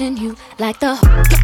you like the.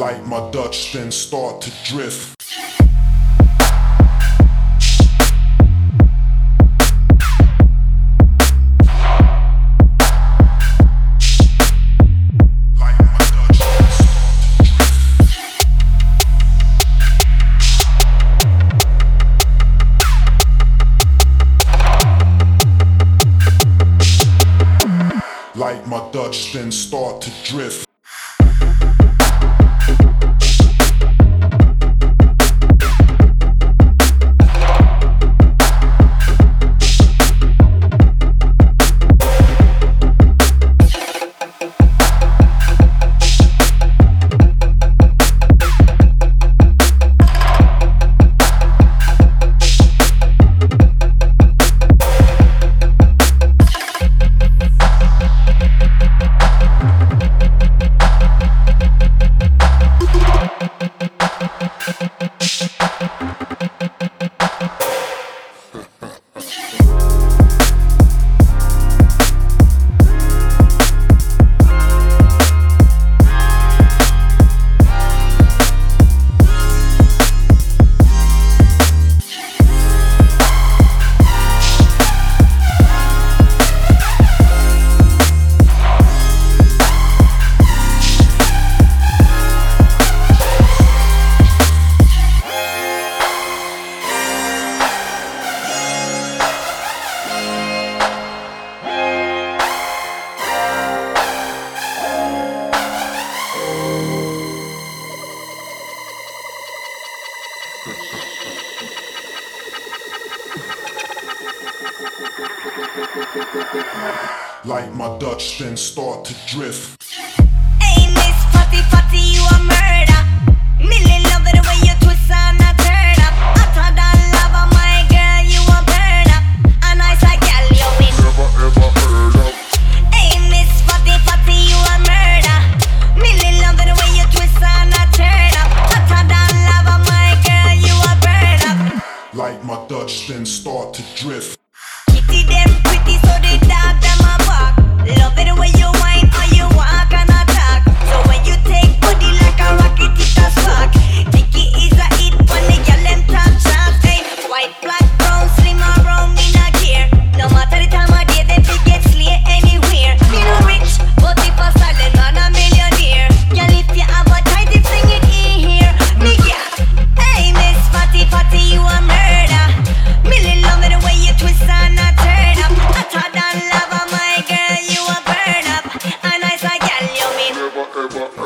Like my Dutch, then start to drift. Like my Dutch, then start to drift. Huh. night, my Dutch then start to drift. Hey, Miss Fatty Fatty, you a murder. Millie love it the way you twist and I turn up. Hotter than lava, my girl, you a burner. A nice like girl, you mean. Never ever heard of. Hey, Miss Fatty Fatty, you a murder. Millie love it the way you twist and I turn up. Hotter than lava, my girl, you a burner. up. Like my Dutch then start to drift.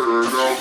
Turn on.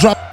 Drop.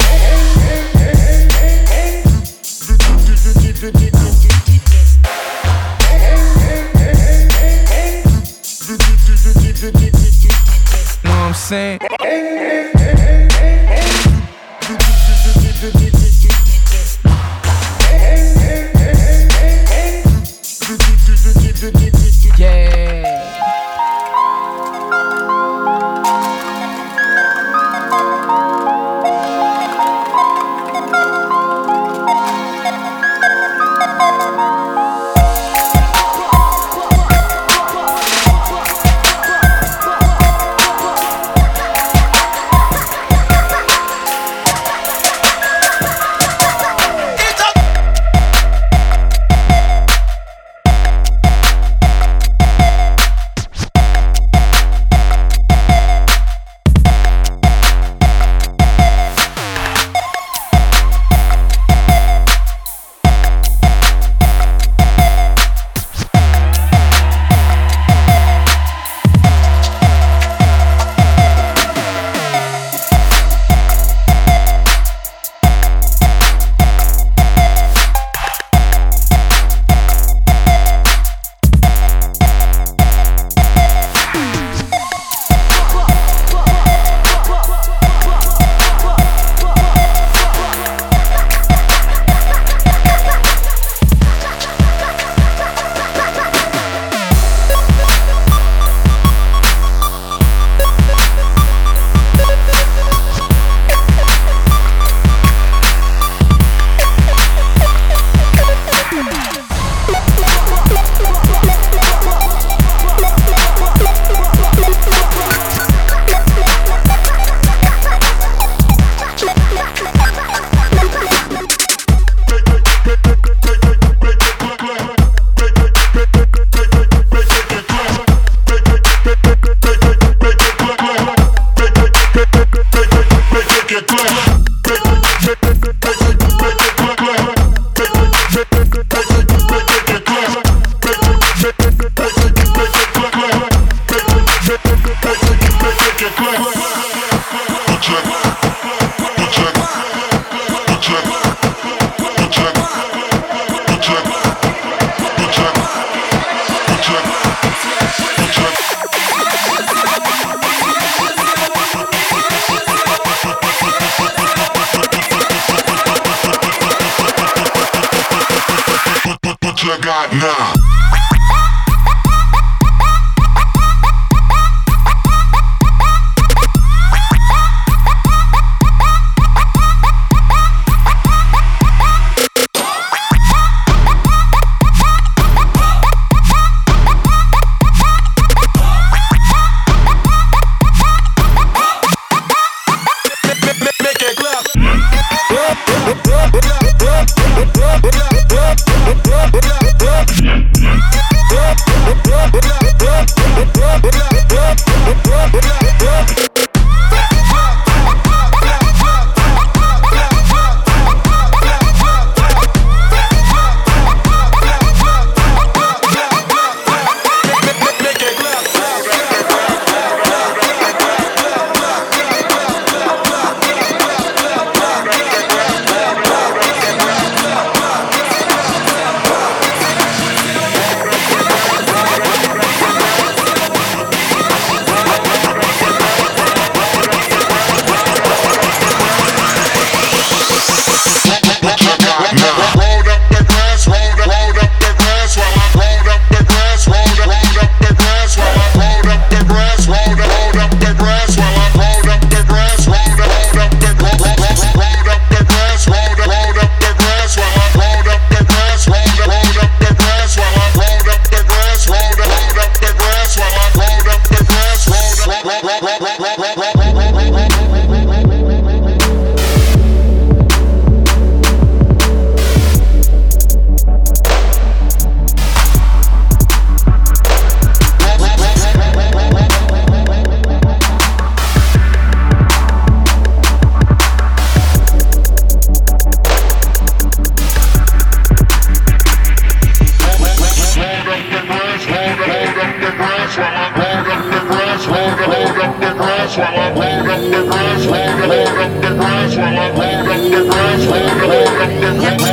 the grass, roll up the grass, roll up the grass, roll the grass, the grass.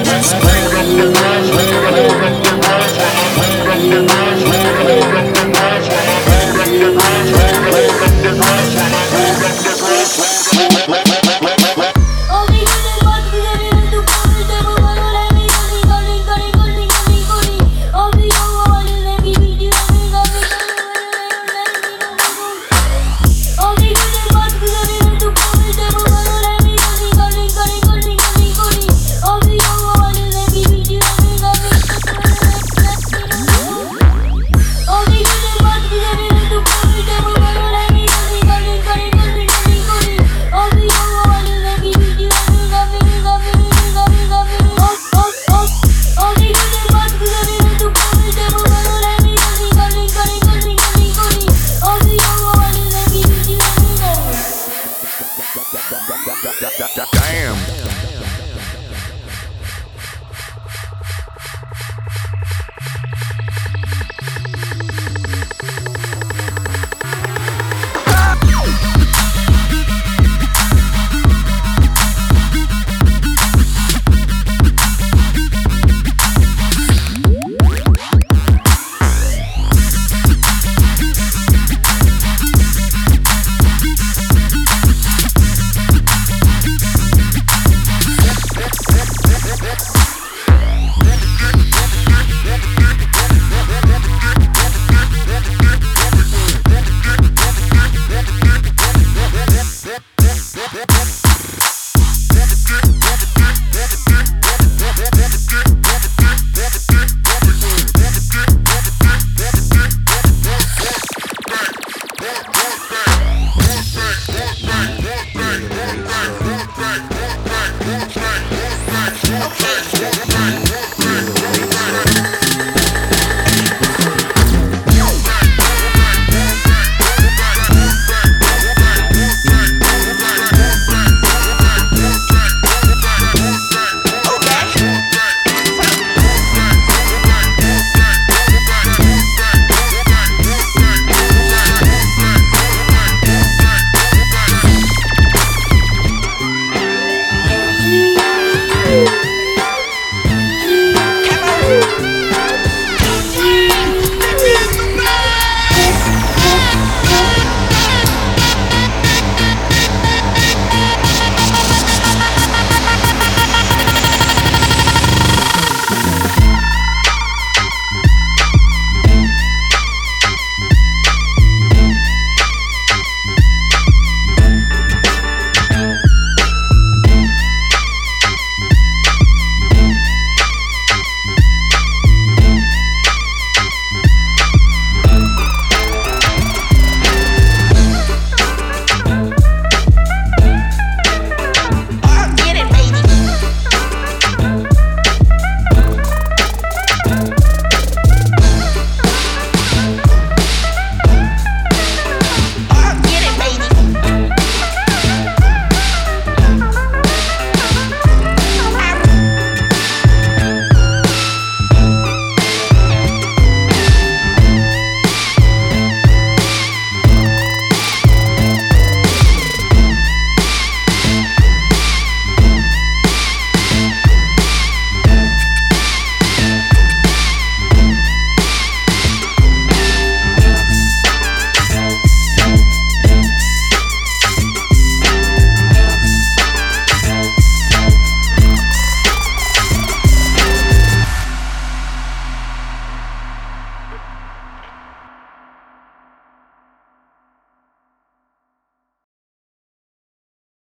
Yeah.